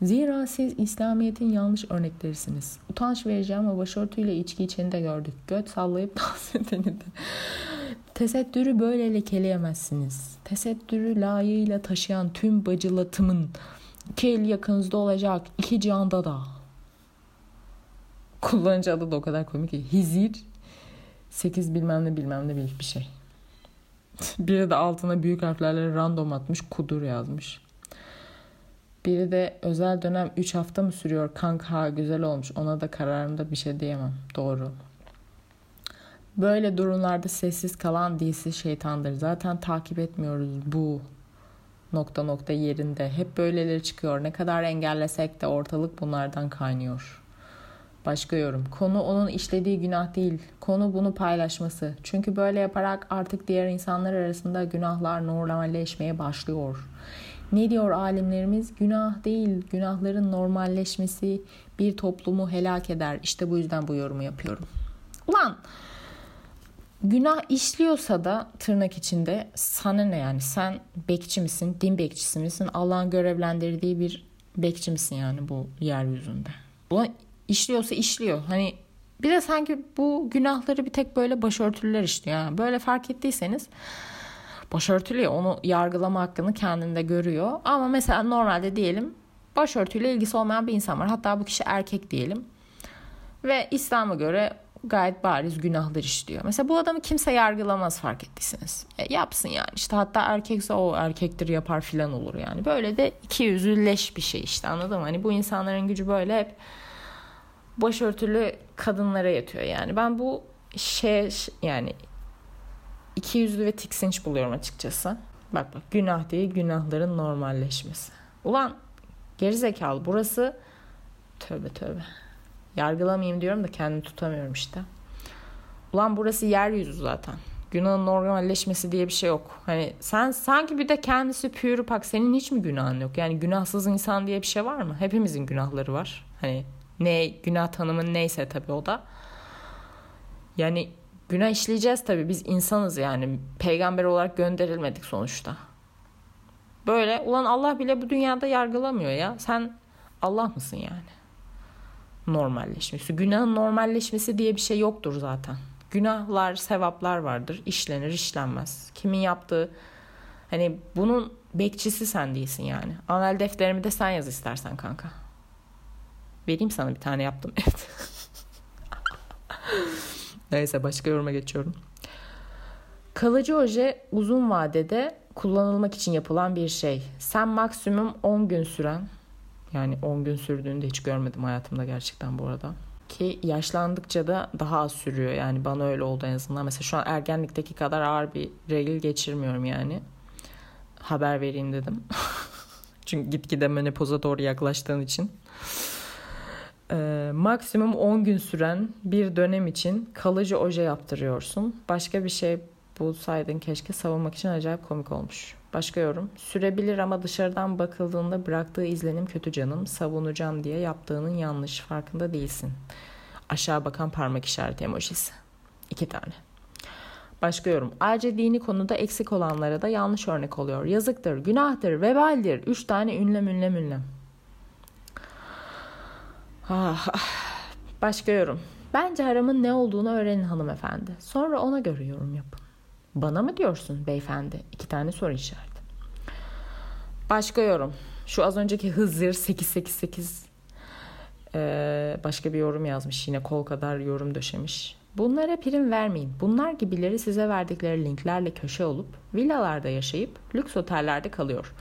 Zira siz İslamiyet'in yanlış örneklerisiniz. Utanç vereceğim ama başörtüyle içki içeni de gördük. Göt sallayıp dans edeni de. Tesettürü böyle lekeleyemezsiniz. Tesettürü layığıyla taşıyan tüm bacılatımın iki el yakınızda olacak iki canda da Kullanıcı adı da o kadar komik ki. Hizir 8 bilmem ne bilmem ne bir şey. Biri de altına büyük harflerle random atmış kudur yazmış. Biri de özel dönem 3 hafta mı sürüyor kanka güzel olmuş ona da kararımda bir şey diyemem. Doğru. Böyle durumlarda sessiz kalan dilsiz şeytandır. Zaten takip etmiyoruz bu nokta nokta yerinde. Hep böyleleri çıkıyor. Ne kadar engellesek de ortalık bunlardan kaynıyor. Başka yorum. Konu onun işlediği günah değil. Konu bunu paylaşması. Çünkü böyle yaparak artık diğer insanlar arasında günahlar normalleşmeye başlıyor. Ne diyor alimlerimiz? Günah değil, günahların normalleşmesi bir toplumu helak eder. İşte bu yüzden bu yorumu yapıyorum. Ulan günah işliyorsa da tırnak içinde sana ne yani? Sen bekçi misin, din bekçisi misin? Allah'ın görevlendirdiği bir bekçi misin yani bu yeryüzünde? Ulan işliyorsa işliyor. Hani bir de sanki bu günahları bir tek böyle başörtülüler işliyor. Yani böyle fark ettiyseniz başörtülü onu yargılama hakkını kendinde görüyor. Ama mesela normalde diyelim başörtüyle ilgisi olmayan bir insan var. Hatta bu kişi erkek diyelim. Ve İslam'a göre gayet bariz günahlar işliyor. Mesela bu adamı kimse yargılamaz fark ettiyseniz. E, yapsın yani işte hatta erkekse o erkektir yapar filan olur yani. Böyle de iki yüzlü leş bir şey işte anladın mı? Hani bu insanların gücü böyle hep başörtülü kadınlara yatıyor yani. Ben bu şey yani iki yüzlü ve tiksinç buluyorum açıkçası. Bak bak günah değil günahların normalleşmesi. Ulan gerizekalı burası tövbe tövbe. Yargılamayayım diyorum da kendimi tutamıyorum işte. Ulan burası yeryüzü zaten. Günahın normalleşmesi diye bir şey yok. Hani sen sanki bir de kendisi pure pak. Senin hiç mi günahın yok? Yani günahsız insan diye bir şey var mı? Hepimizin günahları var. Hani ne günah tanımın neyse tabii o da. Yani günah işleyeceğiz tabii. Biz insanız yani. Peygamber olarak gönderilmedik sonuçta. Böyle ulan Allah bile bu dünyada yargılamıyor ya. Sen Allah mısın yani? Normalleşmesi. Günahın normalleşmesi diye bir şey yoktur zaten. Günahlar, sevaplar vardır. İşlenir, işlenmez. Kimin yaptığı hani bunun bekçisi sen değilsin yani. Amel defterimi de sen yaz istersen kanka. Vereyim sana bir tane yaptım. Evet. Neyse başka yoruma geçiyorum. Kalıcı oje uzun vadede kullanılmak için yapılan bir şey. Sen maksimum 10 gün süren yani 10 gün sürdüğünü de hiç görmedim hayatımda gerçekten bu arada. Ki yaşlandıkça da daha az sürüyor yani bana öyle oldu en azından. Mesela şu an ergenlikteki kadar ağır bir regl geçirmiyorum yani. Haber vereyim dedim. Çünkü gitgide menopoza doğru yaklaştığın için. Ee, maksimum 10 gün süren bir dönem için kalıcı oje yaptırıyorsun. Başka bir şey bulsaydın keşke savunmak için acayip komik olmuş. Başka yorum. Sürebilir ama dışarıdan bakıldığında bıraktığı izlenim kötü canım. Savunacağım diye yaptığının yanlış. Farkında değilsin. Aşağı bakan parmak işareti emojisi. İki tane. Başka yorum. Ayrıca dini konuda eksik olanlara da yanlış örnek oluyor. Yazıktır, günahtır, vebaldir. Üç tane ünlem ünlem ünlem. Ah, başka yorum. Bence haramın ne olduğunu öğrenin hanımefendi. Sonra ona göre yorum yapın. Bana mı diyorsun beyefendi? İki tane soru işareti. Başka yorum. Şu az önceki Hızır 888 ee, başka bir yorum yazmış. Yine kol kadar yorum döşemiş. Bunlara prim vermeyin. Bunlar gibileri size verdikleri linklerle köşe olup villalarda yaşayıp lüks otellerde kalıyor.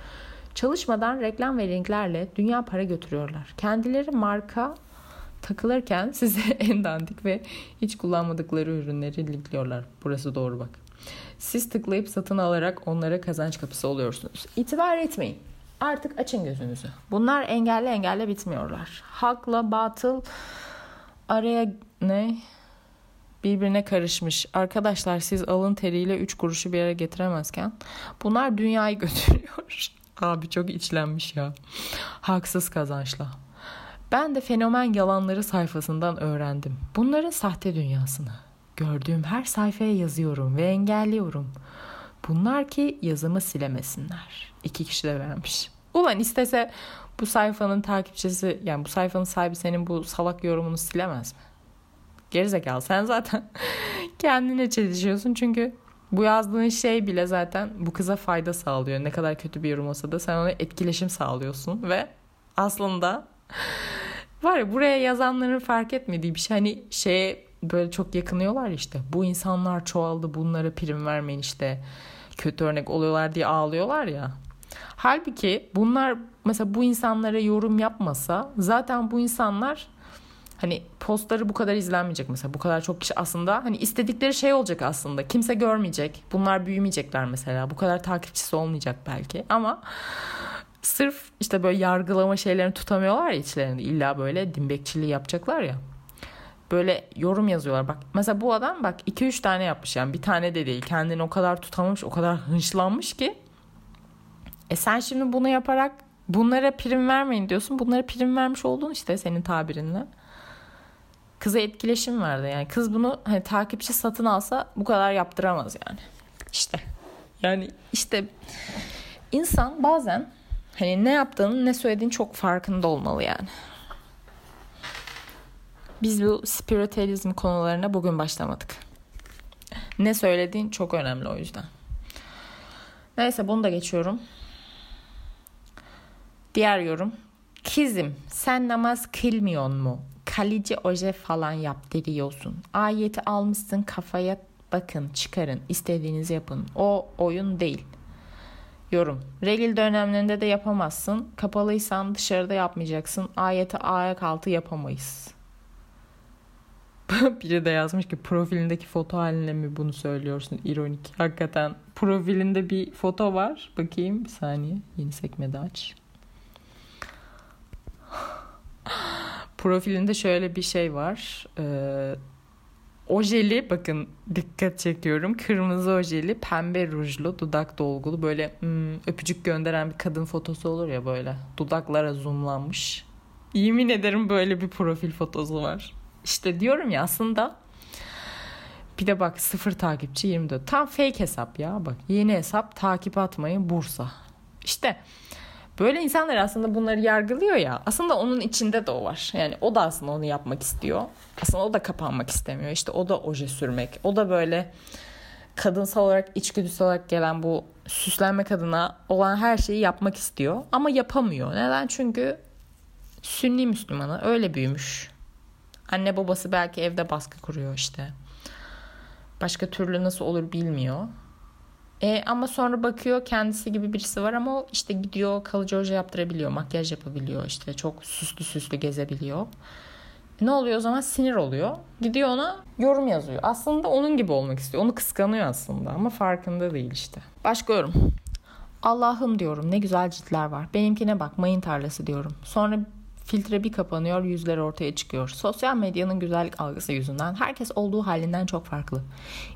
Çalışmadan reklam ve linklerle dünya para götürüyorlar. Kendileri marka takılırken size en dandik ve hiç kullanmadıkları ürünleri linkliyorlar. Burası doğru bak. Siz tıklayıp satın alarak onlara kazanç kapısı oluyorsunuz. İtibar etmeyin. Artık açın gözünüzü. Bunlar engelli engelli bitmiyorlar. Hakla batıl araya ne birbirine karışmış. Arkadaşlar siz alın teriyle 3 kuruşu bir yere getiremezken bunlar dünyayı götürüyor. Abi çok içlenmiş ya. Haksız kazançla. Ben de fenomen yalanları sayfasından öğrendim. Bunların sahte dünyasını. Gördüğüm her sayfaya yazıyorum ve engelliyorum. Bunlar ki yazımı silemesinler. İki kişi de vermiş. Ulan istese bu sayfanın takipçisi yani bu sayfanın sahibi senin bu salak yorumunu silemez mi? Gerizekalı sen zaten kendine çelişiyorsun çünkü bu yazdığın şey bile zaten bu kıza fayda sağlıyor. Ne kadar kötü bir yorum olsa da sen ona etkileşim sağlıyorsun ve aslında var ya buraya yazanların fark etmediği bir şey hani şeye böyle çok yakınıyorlar işte. Bu insanlar çoğaldı bunlara prim vermeyin işte kötü örnek oluyorlar diye ağlıyorlar ya. Halbuki bunlar mesela bu insanlara yorum yapmasa zaten bu insanlar hani postları bu kadar izlenmeyecek mesela bu kadar çok kişi aslında hani istedikleri şey olacak aslında kimse görmeyecek bunlar büyümeyecekler mesela bu kadar takipçisi olmayacak belki ama sırf işte böyle yargılama şeylerini tutamıyorlar ya içlerinde illa böyle dimbekçiliği yapacaklar ya böyle yorum yazıyorlar. Bak mesela bu adam bak 2-3 tane yapmış yani bir tane de değil. Kendini o kadar tutamamış, o kadar hınçlanmış ki. E sen şimdi bunu yaparak bunlara prim vermeyin diyorsun. Bunlara prim vermiş oldun işte senin tabirinle. Kıza etkileşim verdi yani. Kız bunu hani takipçi satın alsa bu kadar yaptıramaz yani. İşte yani işte insan bazen hani ne yaptığını ne söylediğini çok farkında olmalı yani. Biz bu spiritüalizm konularına bugün başlamadık. Ne söylediğin çok önemli o yüzden. Neyse bunu da geçiyorum. Diğer yorum. Kizim sen namaz kılmıyor mu? Kalici oje falan yaptırıyorsun. Ayeti almışsın kafaya bakın çıkarın istediğinizi yapın. O oyun değil. Yorum. Regil dönemlerinde de yapamazsın. Kapalıysan dışarıda yapmayacaksın. Ayeti ayak altı yapamayız. Biri de yazmış ki profilindeki foto haline mi bunu söylüyorsun? İronik. Hakikaten profilinde bir foto var. Bakayım bir saniye. Yeni sekmede aç. Profilinde şöyle bir şey var. Ee, ojeli bakın dikkat çekiyorum. Kırmızı ojeli, pembe rujlu, dudak dolgulu böyle hmm, öpücük gönderen bir kadın fotosu olur ya böyle. Dudaklara zoomlanmış. Yemin ederim böyle bir profil fotosu var. İşte diyorum ya aslında bir de bak sıfır takipçi 24. Tam fake hesap ya bak. Yeni hesap takip atmayın Bursa. İşte böyle insanlar aslında bunları yargılıyor ya. Aslında onun içinde de o var. Yani o da aslında onu yapmak istiyor. Aslında o da kapanmak istemiyor. İşte o da oje sürmek. O da böyle kadınsal olarak içgüdüsel olarak gelen bu süslenme kadına olan her şeyi yapmak istiyor. Ama yapamıyor. Neden? Çünkü Sünni Müslümanı öyle büyümüş. Anne babası belki evde baskı kuruyor işte. Başka türlü nasıl olur bilmiyor. E, ama sonra bakıyor kendisi gibi birisi var ama işte gidiyor kalıcı oje yaptırabiliyor, makyaj yapabiliyor işte çok süslü süslü gezebiliyor. Ne oluyor o zaman sinir oluyor. Gidiyor ona yorum yazıyor. Aslında onun gibi olmak istiyor. Onu kıskanıyor aslında ama farkında değil işte. Başka yorum. Allah'ım diyorum ne güzel ciltler var. Benimkine bak mayın tarlası diyorum. Sonra Filtre bir kapanıyor, yüzler ortaya çıkıyor. Sosyal medyanın güzellik algısı yüzünden herkes olduğu halinden çok farklı.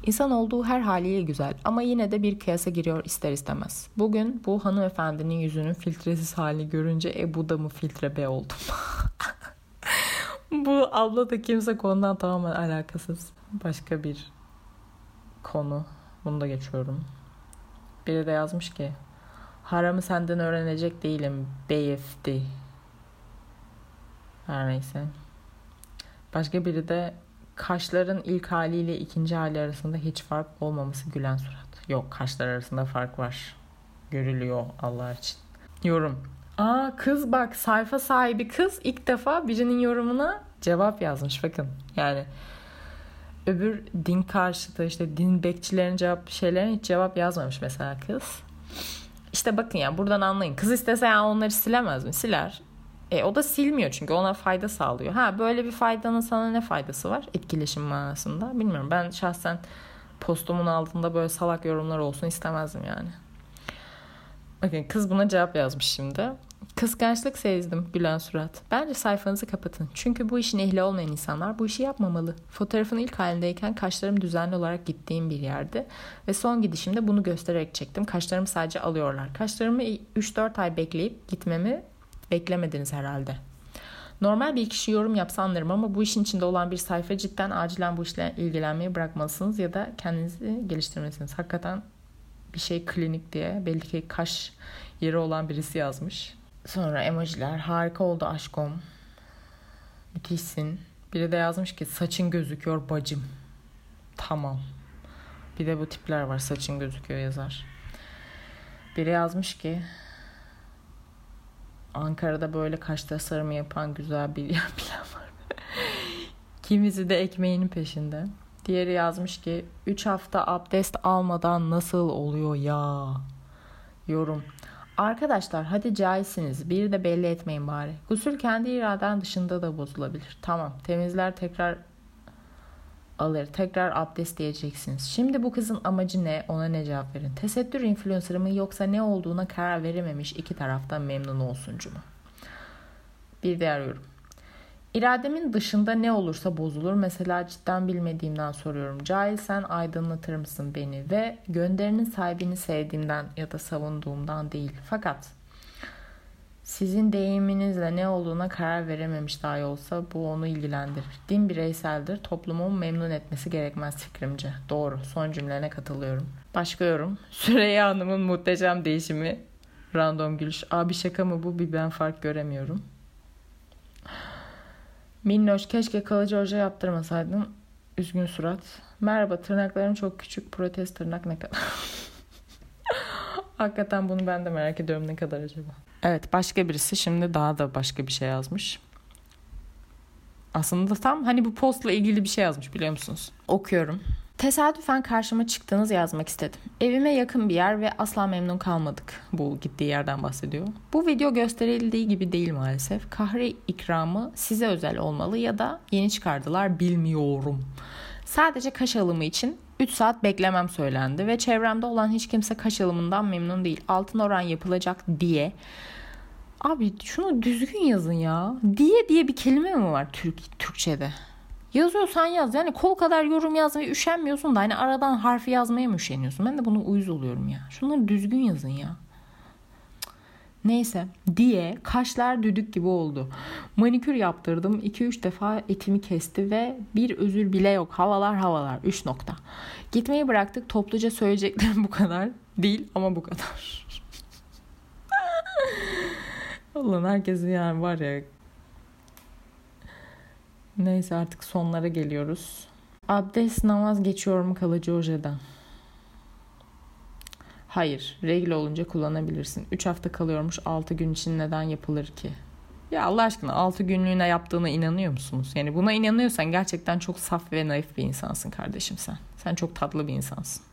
İnsan olduğu her haliyle güzel ama yine de bir kıyasa giriyor ister istemez. Bugün bu hanımefendinin yüzünün filtresiz halini görünce e bu da mı filtre be oldum. bu abla da kimse konudan tamamen alakasız. Başka bir konu. Bunu da geçiyorum. Biri de yazmış ki Haramı senden öğrenecek değilim beyefti. Her neyse. Başka biri de kaşların ilk haliyle ikinci hali arasında hiç fark olmaması gülen surat. Yok kaşlar arasında fark var. Görülüyor Allah için. Yorum. Aa kız bak sayfa sahibi kız ilk defa birinin yorumuna cevap yazmış bakın. Yani öbür din karşıtı işte din bekçilerin cevap şeylerine hiç cevap yazmamış mesela kız. İşte bakın ya buradan anlayın. Kız istese yani onları silemez mi? Siler. E, o da silmiyor çünkü ona fayda sağlıyor. Ha böyle bir faydanın sana ne faydası var etkileşim manasında bilmiyorum. Ben şahsen postumun altında böyle salak yorumlar olsun istemezdim yani. Bakın kız buna cevap yazmış şimdi. Kıskançlık sezdim gülen surat. Bence sayfanızı kapatın. Çünkü bu işin ehli olmayan insanlar bu işi yapmamalı. Fotoğrafın ilk halindeyken kaşlarım düzenli olarak gittiğim bir yerde. Ve son gidişimde bunu göstererek çektim. Kaşlarımı sadece alıyorlar. Kaşlarımı 3-4 ay bekleyip gitmemi beklemediniz herhalde. Normal bir kişi yorum yapsa anlarım ama bu işin içinde olan bir sayfa cidden acilen bu işle ilgilenmeyi bırakmalısınız ya da kendinizi geliştirmelisiniz. Hakikaten bir şey klinik diye belli ki kaş yeri olan birisi yazmış. Sonra emojiler harika oldu aşkom. Müthişsin. Biri de yazmış ki saçın gözüküyor bacım. Tamam. Bir de bu tipler var saçın gözüküyor yazar. Biri yazmış ki Ankara'da böyle kaş tasarımı yapan güzel bir yer var. Kimisi de ekmeğinin peşinde. Diğeri yazmış ki 3 hafta abdest almadan nasıl oluyor ya? Yorum. Arkadaşlar hadi caizsiniz. Bir de belli etmeyin bari. Gusül kendi iraden dışında da bozulabilir. Tamam temizler tekrar alır. Tekrar abdest diyeceksiniz. Şimdi bu kızın amacı ne? Ona ne cevap verin? Tesettür influencer mı yoksa ne olduğuna karar verememiş iki taraftan memnun olsuncu mu? Bir diğer yorum. İrademin dışında ne olursa bozulur. Mesela cidden bilmediğimden soruyorum. Cahil sen aydınlatır mısın beni? Ve gönderinin sahibini sevdiğimden ya da savunduğumdan değil. Fakat sizin deyiminizle ne olduğuna karar verememiş dahi olsa bu onu ilgilendirir. Din bireyseldir, toplumun memnun etmesi gerekmez fikrimce. Doğru, son cümlene katılıyorum. Başka yorum. Süreyya Hanım'ın muhteşem değişimi. Random gülüş. Abi şaka mı bu? Bir ben fark göremiyorum. Minnoş keşke kalıcı oje yaptırmasaydın. Üzgün surat. Merhaba tırnaklarım çok küçük. Protez tırnak ne kadar? Hakikaten bunu ben de merak ediyorum ne kadar acaba. Evet başka birisi şimdi daha da başka bir şey yazmış. Aslında tam hani bu postla ilgili bir şey yazmış biliyor musunuz? Okuyorum. Tesadüfen karşıma çıktığınız yazmak istedim. Evime yakın bir yer ve asla memnun kalmadık. Bu gittiği yerden bahsediyor. Bu video gösterildiği gibi değil maalesef. Kahre ikramı size özel olmalı ya da yeni çıkardılar bilmiyorum. Sadece kaş alımı için 3 saat beklemem söylendi ve çevremde olan hiç kimse kaş alımından memnun değil. Altın oran yapılacak diye. Abi şunu düzgün yazın ya. Diye diye bir kelime mi var Türk Türkçede? Yazıyorsan yaz. Yani kol kadar yorum yazmaya üşenmiyorsun da hani aradan harfi yazmaya mı üşeniyorsun? Ben de bunu uyuz oluyorum ya. Şunları düzgün yazın ya. Neyse diye kaşlar düdük gibi oldu. Manikür yaptırdım. 2-3 defa etimi kesti ve bir özür bile yok. Havalar havalar. 3 nokta. Gitmeyi bıraktık. Topluca söyleyeceklerim bu kadar. Değil ama bu kadar. Allah'ın herkesi yani var ya. Neyse artık sonlara geliyoruz. Abdest namaz geçiyorum kalıcı ojeden. Hayır, regl olunca kullanabilirsin. 3 hafta kalıyormuş 6 gün için neden yapılır ki? Ya Allah aşkına 6 günlüğüne yaptığına inanıyor musunuz? Yani buna inanıyorsan gerçekten çok saf ve naif bir insansın kardeşim sen. Sen çok tatlı bir insansın.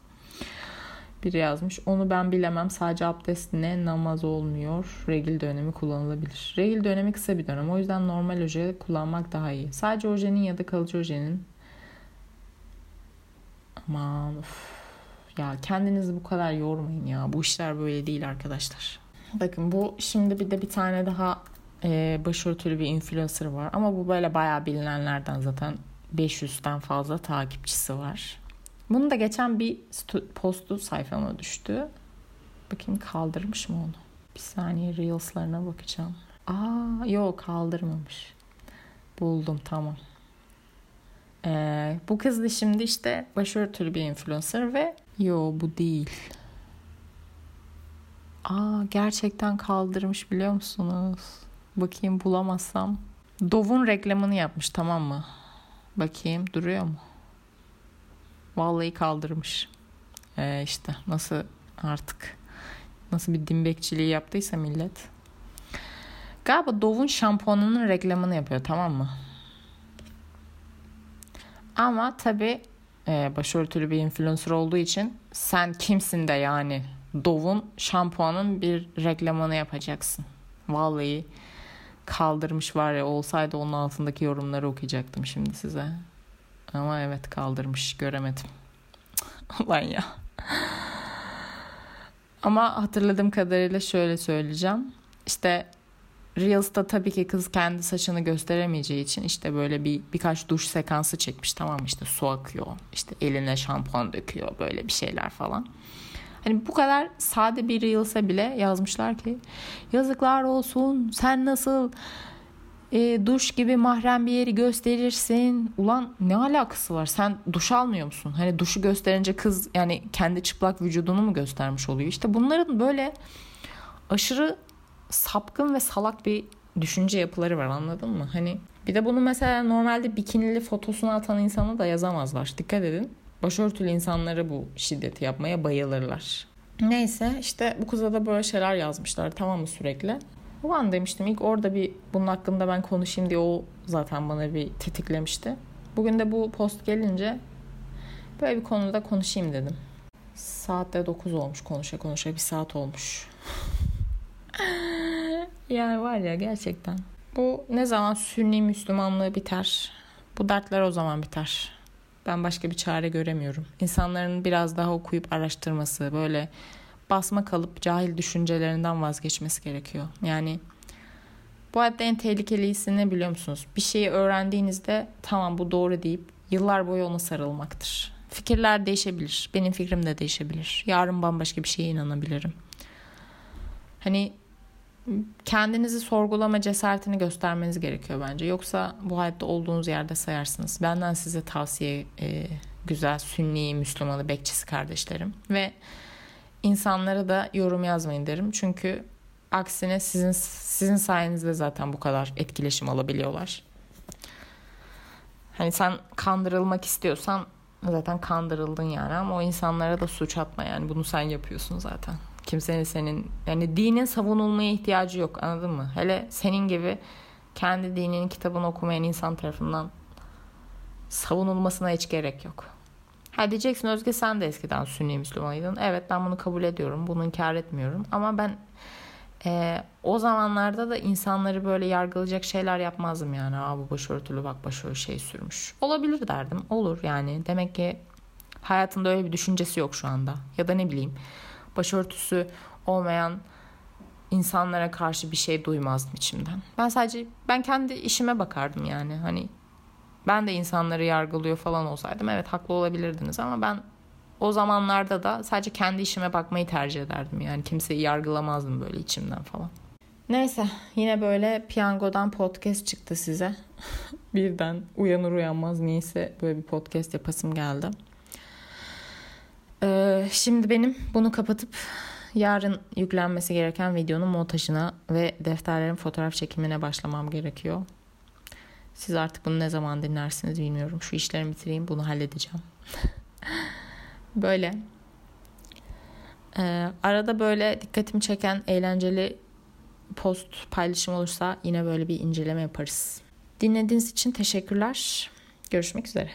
Biri yazmış. Onu ben bilemem. Sadece abdest ne namaz olmuyor. Regil dönemi kullanılabilir. Regil dönemi kısa bir dönem. O yüzden normal oje kullanmak daha iyi. Sadece ojenin ya da kalıcı ojenin aman of. Ya kendinizi bu kadar yormayın ya. Bu işler böyle değil arkadaşlar. Bakın bu şimdi bir de bir tane daha e, başörtülü bir influencer var. Ama bu böyle bayağı bilinenlerden zaten 500'den fazla takipçisi var. Bunu da geçen bir postu sayfama düştü. Bakayım kaldırmış mı onu? Bir saniye Reels'larına bakacağım. Aa yok kaldırmamış. Buldum tamam. Ee, bu kız da şimdi işte başörtülü bir influencer ve yo bu değil. Aa gerçekten kaldırmış biliyor musunuz? Bakayım bulamazsam. Dove'un reklamını yapmış tamam mı? Bakayım duruyor mu? Vallahi kaldırmış. Ee, işte nasıl artık nasıl bir dimbekçiliği yaptıysa millet. Galiba Dove'un şampuanının reklamını yapıyor tamam mı? Ama tabi e, başörtülü bir influencer olduğu için sen kimsin de yani Dove'un şampuanın bir reklamını yapacaksın. Vallahi kaldırmış var ya olsaydı onun altındaki yorumları okuyacaktım şimdi size. Ama evet kaldırmış göremedim. Ulan ya. Ama hatırladığım kadarıyla şöyle söyleyeceğim. İşte Reels'ta tabii ki kız kendi saçını gösteremeyeceği için işte böyle bir birkaç duş sekansı çekmiş tamam işte su akıyor işte eline şampuan döküyor böyle bir şeyler falan. Hani bu kadar sade bir Reels'e bile yazmışlar ki yazıklar olsun sen nasıl e, duş gibi mahrem bir yeri gösterirsin. Ulan ne alakası var? Sen duş almıyor musun? Hani duşu gösterince kız yani kendi çıplak vücudunu mu göstermiş oluyor? İşte bunların böyle aşırı sapkın ve salak bir düşünce yapıları var anladın mı? Hani bir de bunu mesela normalde bikinili fotosunu atan insana da yazamazlar. Dikkat edin. Başörtülü insanları bu şiddeti yapmaya bayılırlar. Neyse işte bu kıza da böyle şeyler yazmışlar tamam mı sürekli. O an demiştim ilk orada bir bunun hakkında ben konuşayım diye o zaten bana bir tetiklemişti. Bugün de bu post gelince böyle bir konuda konuşayım dedim. Saatte 9 olmuş konuşa konuşa bir saat olmuş. yani var ya gerçekten. Bu ne zaman Sünni Müslümanlığı biter? Bu dertler o zaman biter. Ben başka bir çare göremiyorum. İnsanların biraz daha okuyup araştırması, böyle basma kalıp cahil düşüncelerinden vazgeçmesi gerekiyor. Yani bu hayatta en tehlikelisi ne biliyor musunuz? Bir şeyi öğrendiğinizde tamam bu doğru deyip yıllar boyu ona sarılmaktır. Fikirler değişebilir. Benim fikrim de değişebilir. Yarın bambaşka bir şeye inanabilirim. Hani kendinizi sorgulama cesaretini göstermeniz gerekiyor bence. Yoksa bu hayatta olduğunuz yerde sayarsınız. Benden size tavsiye e, güzel Sünni Müslümanı bekçisi kardeşlerim. Ve insanlara da yorum yazmayın derim. Çünkü aksine sizin sizin sayenizde zaten bu kadar etkileşim alabiliyorlar. Hani sen kandırılmak istiyorsan zaten kandırıldın yani ama o insanlara da suç atma yani bunu sen yapıyorsun zaten. Kimsenin senin yani dinin savunulmaya ihtiyacı yok anladın mı? Hele senin gibi kendi dininin kitabını okumayan insan tarafından savunulmasına hiç gerek yok. Ha diyeceksin Özge sen de eskiden Sünni Müslümanıydın. Evet ben bunu kabul ediyorum. Bunu inkar etmiyorum. Ama ben e, o zamanlarda da insanları böyle yargılayacak şeyler yapmazdım yani. Aa bu başörtülü bak başörtülü şey sürmüş. Olabilir derdim. Olur yani. Demek ki hayatında öyle bir düşüncesi yok şu anda. Ya da ne bileyim başörtüsü olmayan insanlara karşı bir şey duymazdım içimden. Ben sadece ben kendi işime bakardım yani. Hani ben de insanları yargılıyor falan olsaydım evet haklı olabilirdiniz ama ben o zamanlarda da sadece kendi işime bakmayı tercih ederdim. Yani kimseyi yargılamazdım böyle içimden falan. Neyse yine böyle piyangodan podcast çıktı size. Birden uyanır uyanmaz niyeyse böyle bir podcast yapasım geldi. Ee, şimdi benim bunu kapatıp yarın yüklenmesi gereken videonun montajına ve defterlerin fotoğraf çekimine başlamam gerekiyor. Siz artık bunu ne zaman dinlersiniz bilmiyorum. Şu işlerimi bitireyim bunu halledeceğim. böyle. Ee, arada böyle dikkatimi çeken eğlenceli post paylaşım olursa yine böyle bir inceleme yaparız. Dinlediğiniz için teşekkürler. Görüşmek üzere.